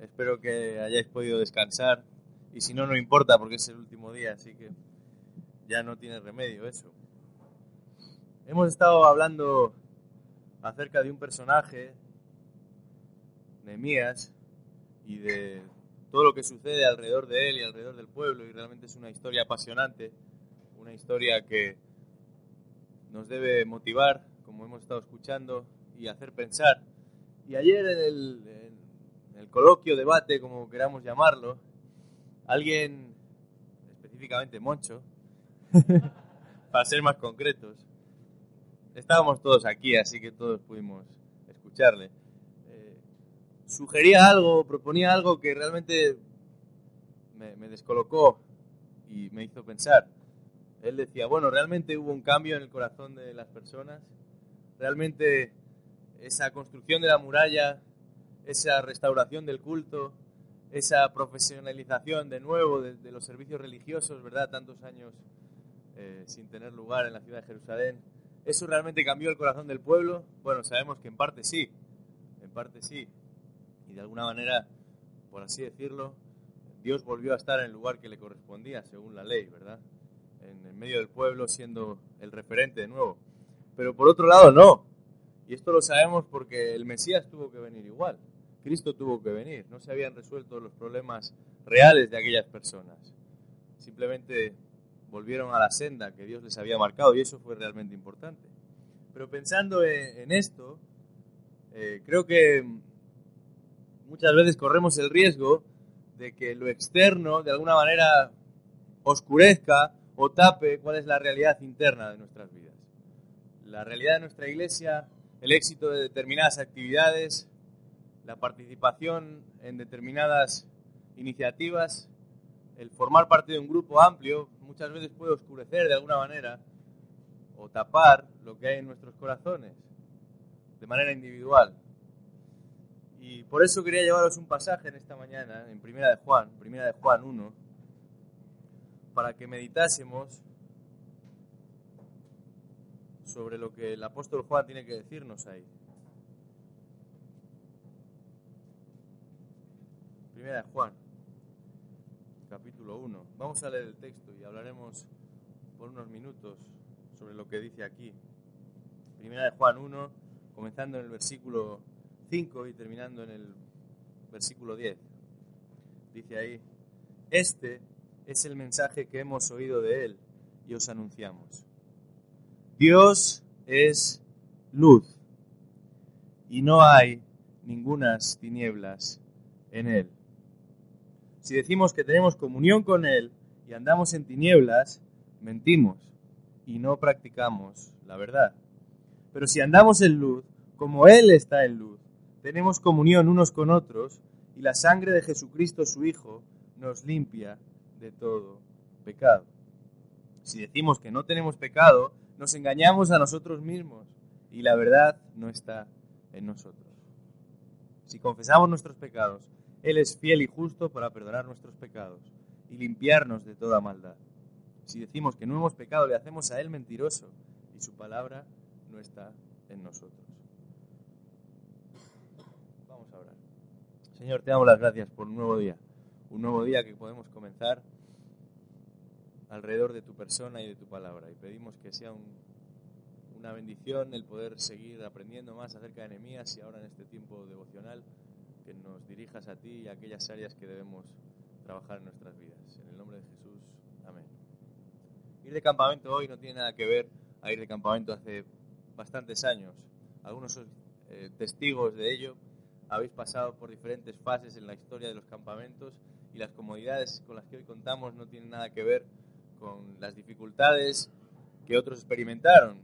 Espero que hayáis podido descansar y si no, no importa porque es el último día, así que ya no tiene remedio eso. Hemos estado hablando acerca de un personaje, Nehemías, y de todo lo que sucede alrededor de él y alrededor del pueblo, y realmente es una historia apasionante, una historia que nos debe motivar, como hemos estado escuchando, y hacer pensar. Y ayer en el, el coloquio, debate, como queramos llamarlo, alguien, específicamente Moncho, para ser más concretos, estábamos todos aquí, así que todos pudimos escucharle. Eh, sugería algo, proponía algo que realmente me, me descolocó y me hizo pensar. Él decía, bueno, realmente hubo un cambio en el corazón de las personas, realmente esa construcción de la muralla, esa restauración del culto, esa profesionalización de nuevo de, los servicios religiosos, ¿verdad? Tantos años eh, sin tener lugar en la ciudad de Jerusalén. ¿Eso realmente cambió el corazón del pueblo? Bueno, sabemos que en parte sí, en parte sí. Y de alguna manera, por así decirlo, Dios volvió a estar en el lugar que le correspondía según la ley, ¿verdad? En el medio del pueblo siendo el referente de nuevo. Pero por otro lado, no. Y esto lo sabemos porque el Mesías tuvo que venir igual. Cristo tuvo que venir. No se habían resuelto los problemas reales de aquellas personas. Simplemente volvieron a la senda que Dios les había marcado y eso fue realmente importante. Pero pensando en, esto, eh, creo que muchas veces corremos el riesgo de que lo externo de alguna manera oscurezca o tape cuál es la realidad interna de nuestras vidas. La realidad de nuestra iglesia, el éxito de determinadas actividades, la participación en determinadas iniciativas, el formar parte de un grupo amplio muchas veces puede oscurecer de alguna manera o tapar lo que hay en nuestros corazones de manera individual. Y por eso quería llevaros un pasaje en esta mañana, en Primera de Juan, Primera de Juan 1, para que meditásemos sobre lo que el apóstol Juan tiene que decirnos ahí. Primera de Juan, capítulo 1. Vamos a leer el texto y hablaremos por unos minutos sobre lo que dice aquí. Primera de Juan 1, comenzando en el versículo 5 y terminando en el versículo 10. Dice ahí, este es el mensaje que hemos oído de él y os anunciamos. Dios es luz y no hay ningunas tinieblas en él. Si decimos que tenemos comunión con Él y andamos en tinieblas, mentimos y no practicamos la verdad. Pero si andamos en luz, como Él está en luz, tenemos comunión unos con otros y la sangre de Jesucristo su Hijo nos limpia de todo pecado. Si decimos que no tenemos pecado, nos engañamos a nosotros mismos y la verdad no está en nosotros. Si confesamos nuestros pecados, él es fiel y justo para perdonar nuestros pecados y limpiarnos de toda maldad. Si decimos que no hemos pecado, le hacemos a Él mentiroso y su palabra no está en nosotros. Vamos a orar. Señor, te damos las gracias por un nuevo día, un nuevo día que podemos comenzar alrededor de tu persona y de tu palabra. Y pedimos que sea una bendición el poder seguir aprendiendo más acerca de Nehemías y ahora en este tiempo devocional que nos dirijas a ti y a aquellas áreas que debemos trabajar en nuestras vidas. En el nombre de Jesús, amén. Ir de campamento hoy no tiene nada que ver a ir de campamento hace bastantes años. Algunos sois eh, testigos de ello. Habéis pasado por diferentes fases en la historia de los campamentos y las comodidades con las que hoy contamos no tienen nada que ver con las dificultades que otros experimentaron.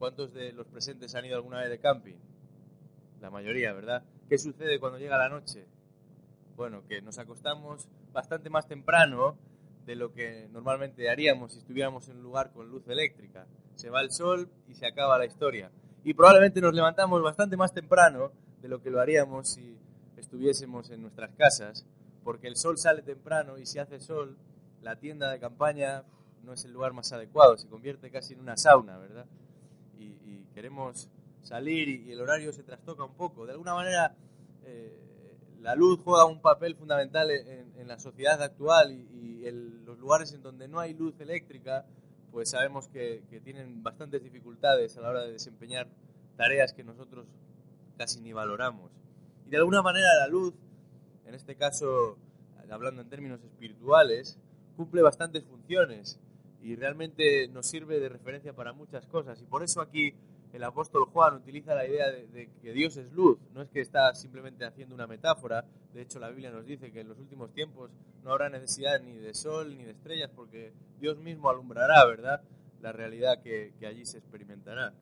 ¿Cuántos de los presentes han ido alguna vez de camping? La mayoría, ¿verdad? ¿Qué sucede cuando llega la noche? Bueno, que nos acostamos bastante más temprano de lo que normalmente haríamos si estuviéramos en un lugar con luz eléctrica. Se va el sol y se acaba la historia. Y probablemente nos levantamos bastante más temprano de lo que lo haríamos si estuviésemos en nuestras casas, porque el sol sale temprano y si hace sol, la tienda de campaña no es el lugar más adecuado, se convierte casi en una sauna, ¿verdad? Y, y queremos salir y, el horario se trastoca un poco. De alguna manera, eh, la luz juega un papel fundamental en, la sociedad actual y, en los lugares en donde no hay luz eléctrica, pues sabemos que, tienen bastantes dificultades a la hora de desempeñar tareas que nosotros casi ni valoramos. Y de alguna manera la luz, en este caso hablando en términos espirituales, cumple bastantes funciones y realmente nos sirve de referencia para muchas cosas. Y por eso aquí el apóstol Juan utiliza la idea de, que Dios es luz, no es que está simplemente haciendo una metáfora, de hecho la Biblia nos dice que en los últimos tiempos no habrá necesidad ni de sol ni de estrellas porque Dios mismo alumbrará, ¿verdad?, la realidad que, allí se experimentará.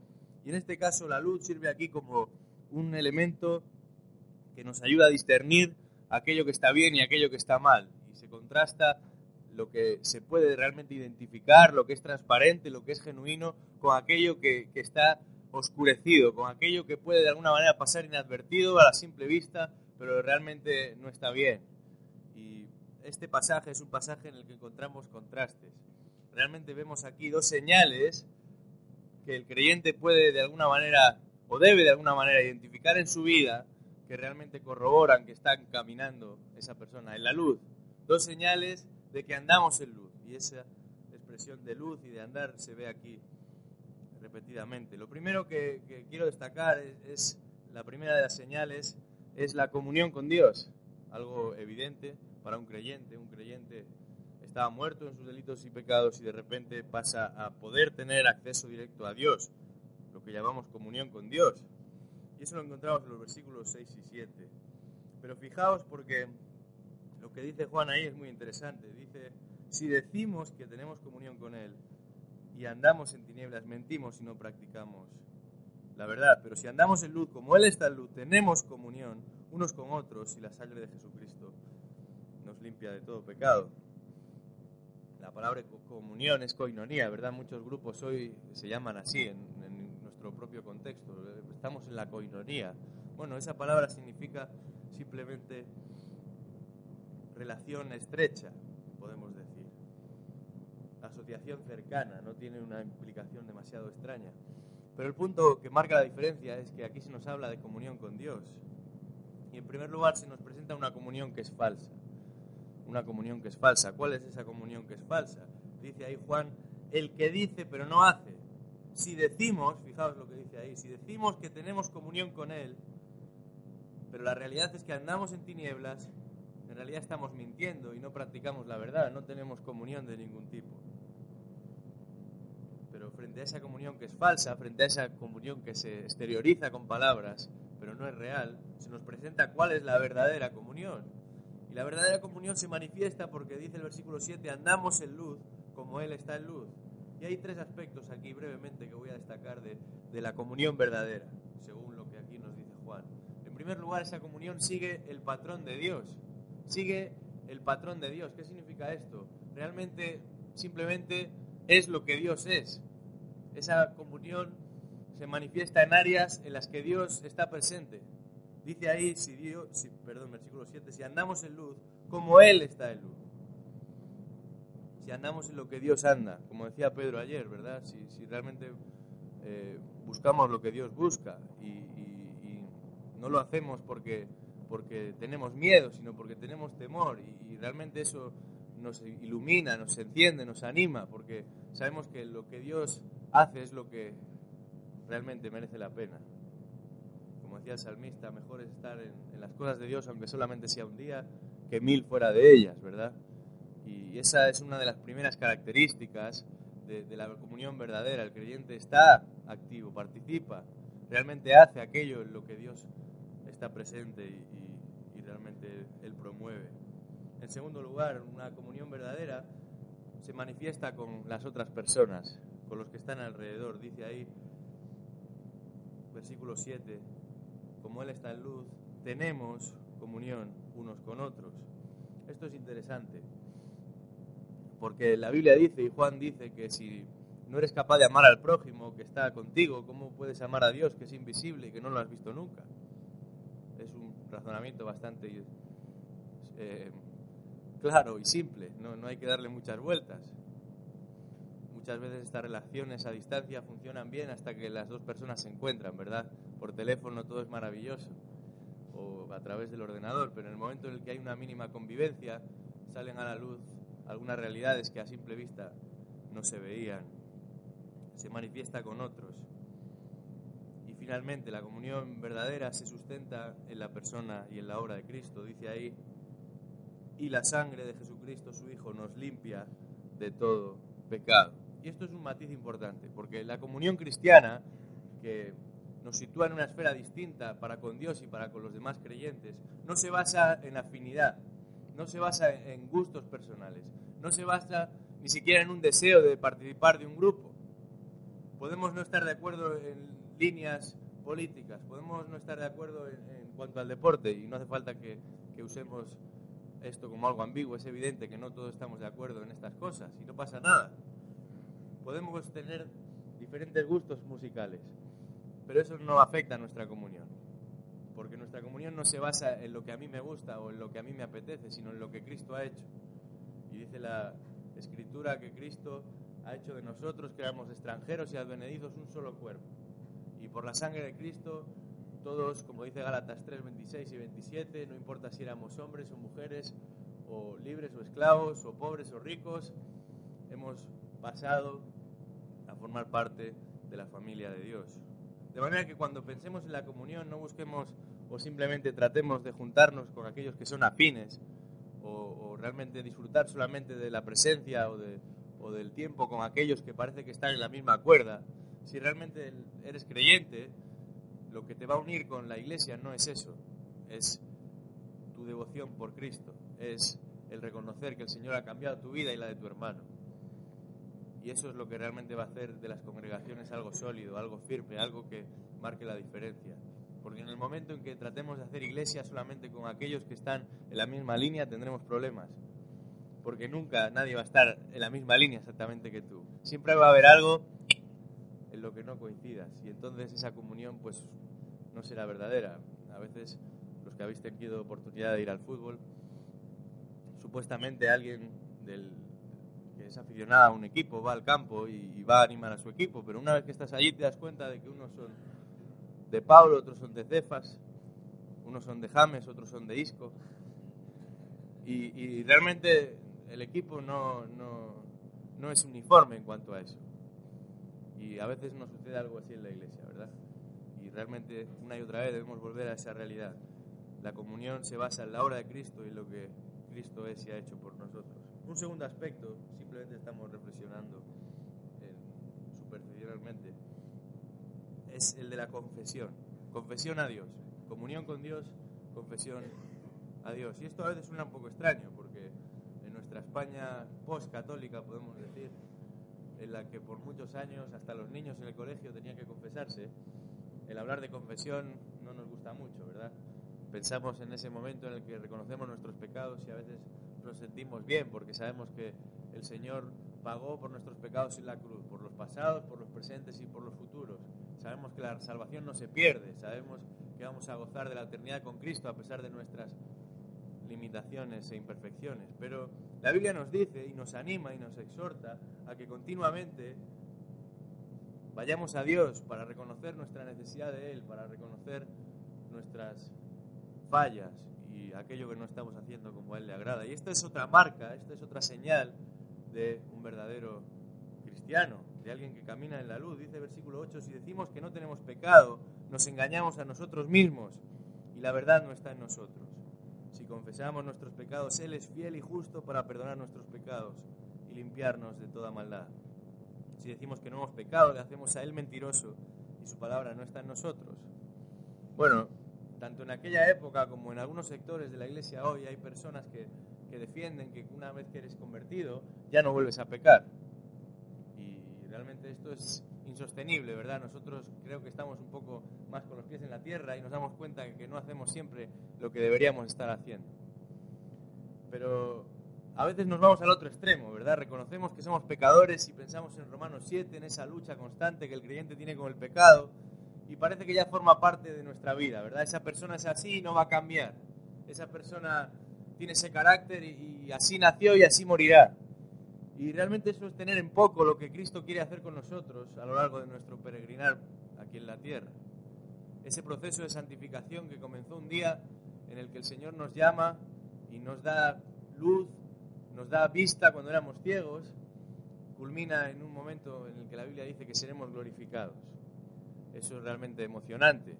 Y en este caso la luz sirve aquí como un elemento que nos ayuda a discernir aquello que está bien y aquello que está mal, y se contrasta lo que se puede realmente identificar, lo que es transparente, lo que es genuino, con aquello que, que está oscurecido, con aquello que puede de alguna manera pasar inadvertido a la simple vista, pero realmente no está bien. Y este pasaje es un pasaje en el que encontramos contrastes. Realmente vemos aquí dos señales que el creyente puede de alguna manera o debe de alguna manera identificar en su vida que realmente corroboran que está caminando esa persona en la luz. Dos señales de que andamos en luz. Y esa expresión de luz y de andar se ve aquí repetidamente. Lo primero que, quiero destacar es, la primera de las señales, es la comunión con Dios, algo evidente para un creyente. Un creyente estaba muerto en sus delitos y pecados y de repente pasa a poder tener acceso directo a Dios, lo que llamamos comunión con Dios. Y eso lo encontramos en los versículos 6 y 7. Pero fijaos porque lo que dice Juan ahí es muy interesante. Dice, si decimos que tenemos comunión con Él y andamos en tinieblas, mentimos y no practicamos la verdad. Pero si andamos en luz como Él está en luz, tenemos comunión unos con otros y la sangre de Jesucristo nos limpia de todo pecado. La palabra comunión es coinonía, ¿verdad? Muchos grupos hoy se llaman así en, en nuestro propio contexto. Estamos en la coinonía. Bueno, esa palabra significa simplemente relación estrecha, asociación cercana, no tiene una implicación demasiado extraña. Pero el punto que marca la diferencia es que aquí se nos habla de comunión con Dios. Y en primer lugar se nos presenta una comunión que es falsa. Una comunión que es falsa. ¿Cuál es esa comunión que es falsa? Dice ahí Juan, el que dice pero no hace. Si decimos, fijaos lo que dice ahí, si decimos que tenemos comunión con Él, pero la realidad es que andamos en tinieblas, en realidad estamos mintiendo y no practicamos la verdad, no tenemos comunión de ningún tipo frente a esa comunión que es falsa, frente a esa comunión que se exterioriza con palabras, pero no es real, se nos presenta cuál es la verdadera comunión. Y la verdadera comunión se manifiesta porque dice el versículo 7, andamos en luz como Él está en luz. Y hay tres aspectos aquí brevemente que voy a destacar de, de la comunión verdadera, según lo que aquí nos dice Juan. En primer lugar, esa comunión sigue el patrón de Dios. Sigue el patrón de Dios. ¿Qué significa esto? Realmente, simplemente es lo que Dios es. Esa comunión se manifiesta en áreas en las que Dios está presente. Dice ahí, si Dios, perdón, versículo 7, si andamos en luz, como Él está en luz. Si andamos en lo que Dios anda, como decía Pedro ayer, ¿verdad? Si, realmente eh, buscamos lo que Dios busca y, no lo hacemos porque, porque tenemos miedo, sino porque tenemos temor y realmente eso nos ilumina, nos enciende, nos anima, porque sabemos que lo que Dios hace es lo que realmente merece la pena. Como decía el salmista, mejor es estar en, las cosas de Dios, aunque solamente sea un día, que mil fuera de ellas, ¿verdad? Y esa es una de las primeras características de, la comunión verdadera. El creyente está activo, participa, realmente hace aquello en lo que Dios está presente y realmente Él promueve. En segundo lugar, una comunión verdadera se manifiesta con las otras personas con los que están alrededor. Dice ahí, versículo 7, como Él está en luz, tenemos comunión unos con otros. Esto es interesante, porque la Biblia dice, y Juan dice, que si no eres capaz de amar al prójimo que está contigo, ¿cómo puedes amar a Dios que es invisible y que no lo has visto nunca? Es un razonamiento bastante eh, claro y simple, no, no hay que darle muchas vueltas. Muchas veces estas relaciones a distancia funcionan bien hasta que las dos personas se encuentran, ¿verdad? Por teléfono todo es maravilloso. o a través del ordenador, pero en el momento en el que hay una mínima convivencia salen a la luz algunas realidades que a simple vista no se veían, se manifiesta con otros. Y finalmente la comunión verdadera se sustenta en la persona y en la obra de Cristo, dice ahí, y la sangre de Jesucristo, su Hijo, nos limpia de todo pecado. Y esto es un matiz importante, porque la comunión cristiana, que nos sitúa en una esfera distinta para con Dios y para con los demás creyentes, no se basa en afinidad, no se basa en gustos personales, no se basa ni siquiera en un deseo de participar de un grupo. Podemos no estar de acuerdo en líneas políticas, podemos no estar de acuerdo en, cuanto al deporte y no hace falta que, usemos esto como algo ambiguo, es evidente que no todos estamos de acuerdo en estas cosas y no pasa nada. Podemos tener diferentes gustos musicales, pero eso no afecta a nuestra comunión, porque nuestra comunión no se basa en lo que a mí me gusta o en lo que a mí me apetece, sino en lo que Cristo ha hecho. Y dice la Escritura que Cristo ha hecho de nosotros, que éramos extranjeros y advenedizos, un solo cuerpo. Y por la sangre de Cristo todos, como dice Gálatas 3, 26 y 27, no importa si éramos hombres o mujeres, o libres o esclavos, o pobres o ricos, hemos pasado a formar parte de la familia de Dios. De manera que cuando pensemos en la comunión no busquemos o simplemente tratemos de juntarnos con aquellos que son afines, o, realmente disfrutar solamente de la presencia o, o del tiempo con aquellos que parece que están en la misma cuerda. Si realmente eres creyente, lo que te va a unir con la iglesia no es eso, es tu devoción por Cristo, es el reconocer que el Señor ha cambiado tu vida y la de tu hermano. Y eso es lo que realmente va a hacer de las congregaciones algo sólido, algo firme, algo que marque la diferencia. Porque en el momento en que tratemos de hacer iglesia solamente con aquellos que están en la misma línea, tendremos problemas. Porque nunca nadie va a estar en la misma línea exactamente que tú. Siempre va a haber algo en lo que no coincidas. Y entonces esa comunión pues no será verdadera. A veces los que habéis tenido oportunidad de ir al fútbol, supuestamente alguien del, que es aficionado a un equipo va al campo y, va a animar a su equipo, pero una vez que estás allí te das cuenta de que unos son de Pablo, otros son de Cefas, unos son de James, otros son de Isco. Y, realmente el equipo no, no, no es uniforme en cuanto a eso. Y a veces nos sucede algo así en la iglesia, ¿verdad? Y realmente una y otra vez debemos volver a esa realidad. La comunión se basa en la obra de Cristo y lo que Cristo es y ha hecho por nosotros. Un segundo aspecto, simplemente estamos reflexionando superficialmente, es el de la confesión. Confesión a Dios. Comunión con Dios, confesión a Dios. Y esto a veces suena un poco extraño porque en nuestra España post-católica podemos decir en la que por muchos años hasta los niños en el colegio tenían que confesarse, el hablar de confesión no nos gusta mucho, ¿verdad? Pensamos en ese momento en el que reconocemos nuestros pecados y a veces nos sentimos bien porque sabemos que el Señor pagó por nuestros pecados en la cruz, por los pasados, por los presentes y por los futuros. Sabemos que la salvación no se pierde, sabemos que vamos a gozar de la eternidad con Cristo a pesar de nuestras limitaciones e imperfecciones. Pero la Biblia nos dice y nos anima y nos exhorta a que continuamente vayamos a Dios para reconocer nuestra necesidad de Él, para reconocer nuestras fallas aquello que no estamos haciendo como a Él le agrada. Y esta es otra marca, esta es otra señal de un verdadero cristiano, de alguien que camina en la luz. Dice el versículo 8, si decimos que no tenemos pecado, nos engañamos a nosotros mismos y la verdad no está en nosotros. Si confesamos nuestros pecados, Él es fiel y justo para perdonar nuestros pecados y limpiarnos de toda maldad. Si decimos que no hemos pecado, le hacemos a Él mentiroso y su palabra no está en nosotros. Bueno, tanto en aquella época como en algunos sectores de la iglesia hoy hay personas que, que defienden que una vez que eres convertido ya no vuelves a pecar. Y realmente esto es insostenible, ¿verdad? Nosotros creo que estamos un poco más con los pies en la tierra y nos damos cuenta que no hacemos siempre lo que deberíamos estar haciendo. Pero a veces nos vamos al otro extremo, ¿verdad? Reconocemos que somos pecadores y pensamos en Romanos 7, en esa lucha constante que el creyente tiene con el pecado y parece que ya forma parte de nuestra vida, ¿verdad? Esa persona es así y no va a cambiar. Esa persona tiene ese carácter y así nació y así morirá. Y realmente eso es tener en poco lo que Cristo quiere hacer con nosotros a lo largo de nuestro peregrinar aquí en la tierra. ese proceso de santificación que comenzó un día en el que el Señor nos llama y nos da luz, nos da vista cuando éramos ciegos, culmina en un momento en el que la Biblia dice que seremos glorificados. Eso es realmente emocionante.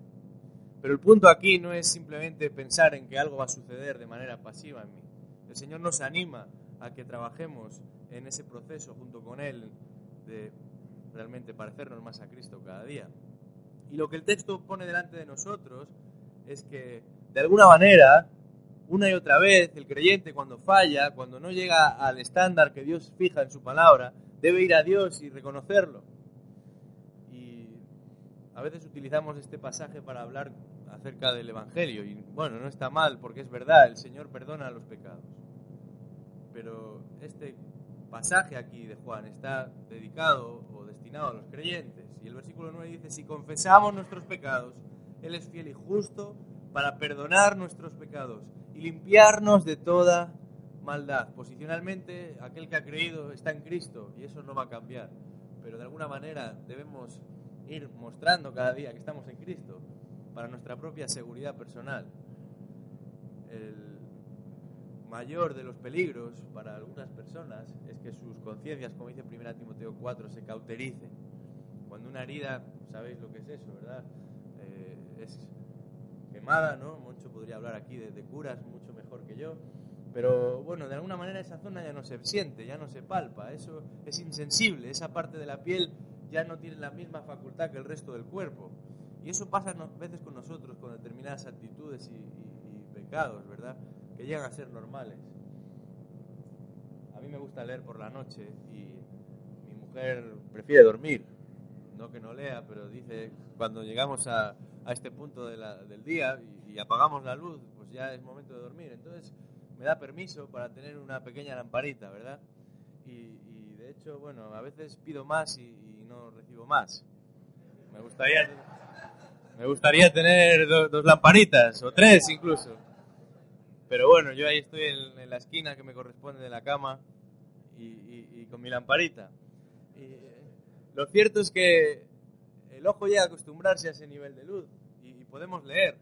Pero el punto aquí no es simplemente pensar en que algo va a suceder de manera pasiva en mí. El Señor nos anima a que trabajemos en ese proceso junto con Él de realmente parecernos más a Cristo cada día. Y lo que el texto pone delante de nosotros es que, de alguna manera, una y otra vez, el creyente cuando falla, cuando no llega al estándar que Dios fija en su palabra, debe ir a Dios y reconocerlo. A veces utilizamos este pasaje para hablar acerca del Evangelio. Y bueno, no está mal porque es verdad, el Señor perdona los pecados. Pero este pasaje aquí de Juan está dedicado o destinado a los creyentes. Y el versículo 9 dice, si confesamos nuestros pecados, Él es fiel y justo para perdonar nuestros pecados y limpiarnos de toda maldad. Posicionalmente, aquel que ha creído está en Cristo y eso no va a cambiar. Pero de alguna manera debemos ir mostrando cada día que estamos en Cristo para nuestra propia seguridad personal. El mayor de los peligros para algunas personas es que sus conciencias, como dice 1 Timoteo 4, se cautericen. Cuando una herida, sabéis lo que es eso, ¿verdad? Eh, es quemada, ¿no? Mucho podría hablar aquí de, de curas, mucho mejor que yo. Pero bueno, de alguna manera esa zona ya no se siente, ya no se palpa, eso es insensible, esa parte de la piel ya no tiene la misma facultad que el resto del cuerpo. Y eso pasa a veces con nosotros, con determinadas actitudes y, pecados, ¿verdad? que llegan a ser normales. A mí me gusta leer por la noche y mi mujer prefiere dormir, no que no lea, pero dice, cuando llegamos a, a este punto del día y, y, apagamos la luz, pues ya es momento de dormir. Entonces me da permiso para tener una pequeña lamparita, ¿verdad? Y de hecho, bueno, a veces pido más y, no recibo más. Me gustaría, me gustaría tener do, dos lamparitas o tres incluso. Pero bueno, yo ahí estoy en, en, la esquina que me corresponde de la cama y, y, y con mi lamparita. Y lo cierto es que el ojo llega a acostumbrarse a ese nivel de luz y, podemos leer.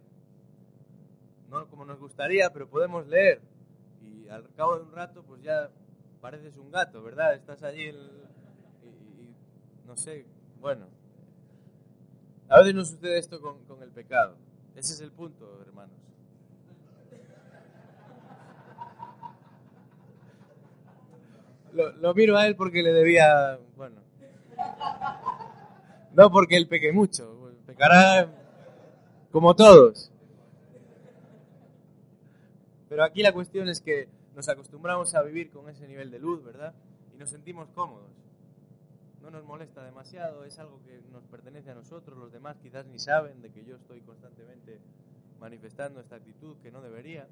No como nos gustaría, pero podemos leer. Y al cabo de un rato, pues ya pareces un gato, ¿verdad? Estás allí el, y, no sé, bueno. A veces nos sucede esto con, con el pecado. Ese es el punto, hermanos. Lo, lo, miro a él porque le debía, bueno, no porque él peque mucho, pecará como todos. Pero aquí la cuestión es que nos acostumbramos a vivir con ese nivel de luz, ¿verdad? Y nos sentimos cómodos. No nos molesta demasiado, es algo que nos pertenece a nosotros, los demás quizás ni saben de que yo estoy constantemente manifestando esta actitud que no debería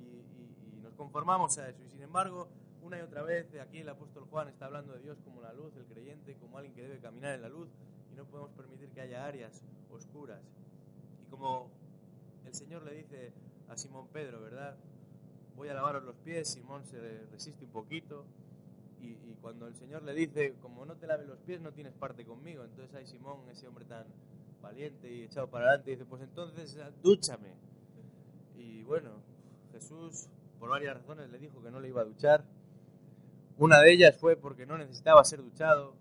y, y, y nos conformamos a eso. Y sin embargo, una y otra vez aquí el apóstol Juan está hablando de Dios como la luz, el creyente, como alguien que debe caminar en la luz y no podemos permitir que haya áreas oscuras. Y como el Señor le dice a Simón Pedro, ¿verdad? Voy a lavaros los pies, Simón se resiste un poquito y, cuando el Señor le dice, como no te laves los pies no tienes parte conmigo, entonces hay Simón, ese hombre tan valiente y echado para adelante, dice, pues entonces dúchame. Y bueno, Jesús por varias razones le dijo que no le iba a duchar, una de ellas fue porque no necesitaba ser duchado,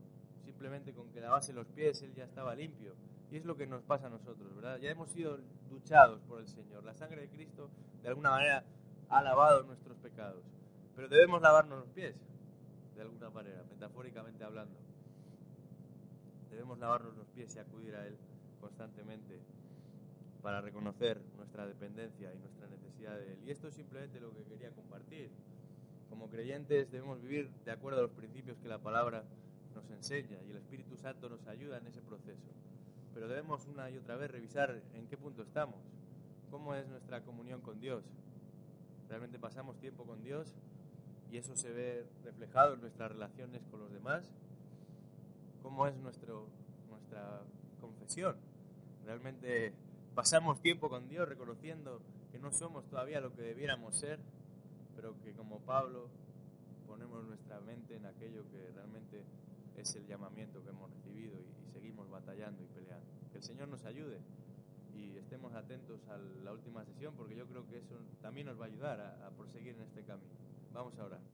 simplemente con que lavase los pies él ya estaba limpio. Y es lo que nos pasa a nosotros, ¿verdad? Ya hemos sido duchados por el Señor. La sangre de Cristo de alguna manera ha lavado nuestros pecados. Pero debemos lavarnos los pies, de alguna manera, metafóricamente hablando. Debemos lavarnos los pies y acudir a Él constantemente para reconocer nuestra dependencia y nuestra necesidad de Él. Y esto es simplemente lo que quería compartir. Como creyentes debemos vivir de acuerdo a los principios que la palabra nos enseña y el Espíritu Santo nos ayuda en ese proceso. Pero debemos una y otra vez revisar en qué punto estamos, cómo es nuestra comunión con Dios. ¿Realmente pasamos tiempo con Dios y eso se ve reflejado en nuestras relaciones con los demás? ¿Cómo es nuestra confesión? ¿Realmente pasamos tiempo con Dios reconociendo que no somos todavía lo que debiéramos ser? pero que como Pablo ponemos nuestra mente en aquello que realmente es el llamamiento que hemos recibido y seguimos batallando y peleando. Que el Señor nos ayude y estemos atentos a la última sesión porque yo creo que eso también nos va a ayudar a, proseguir en este camino. Vamos a.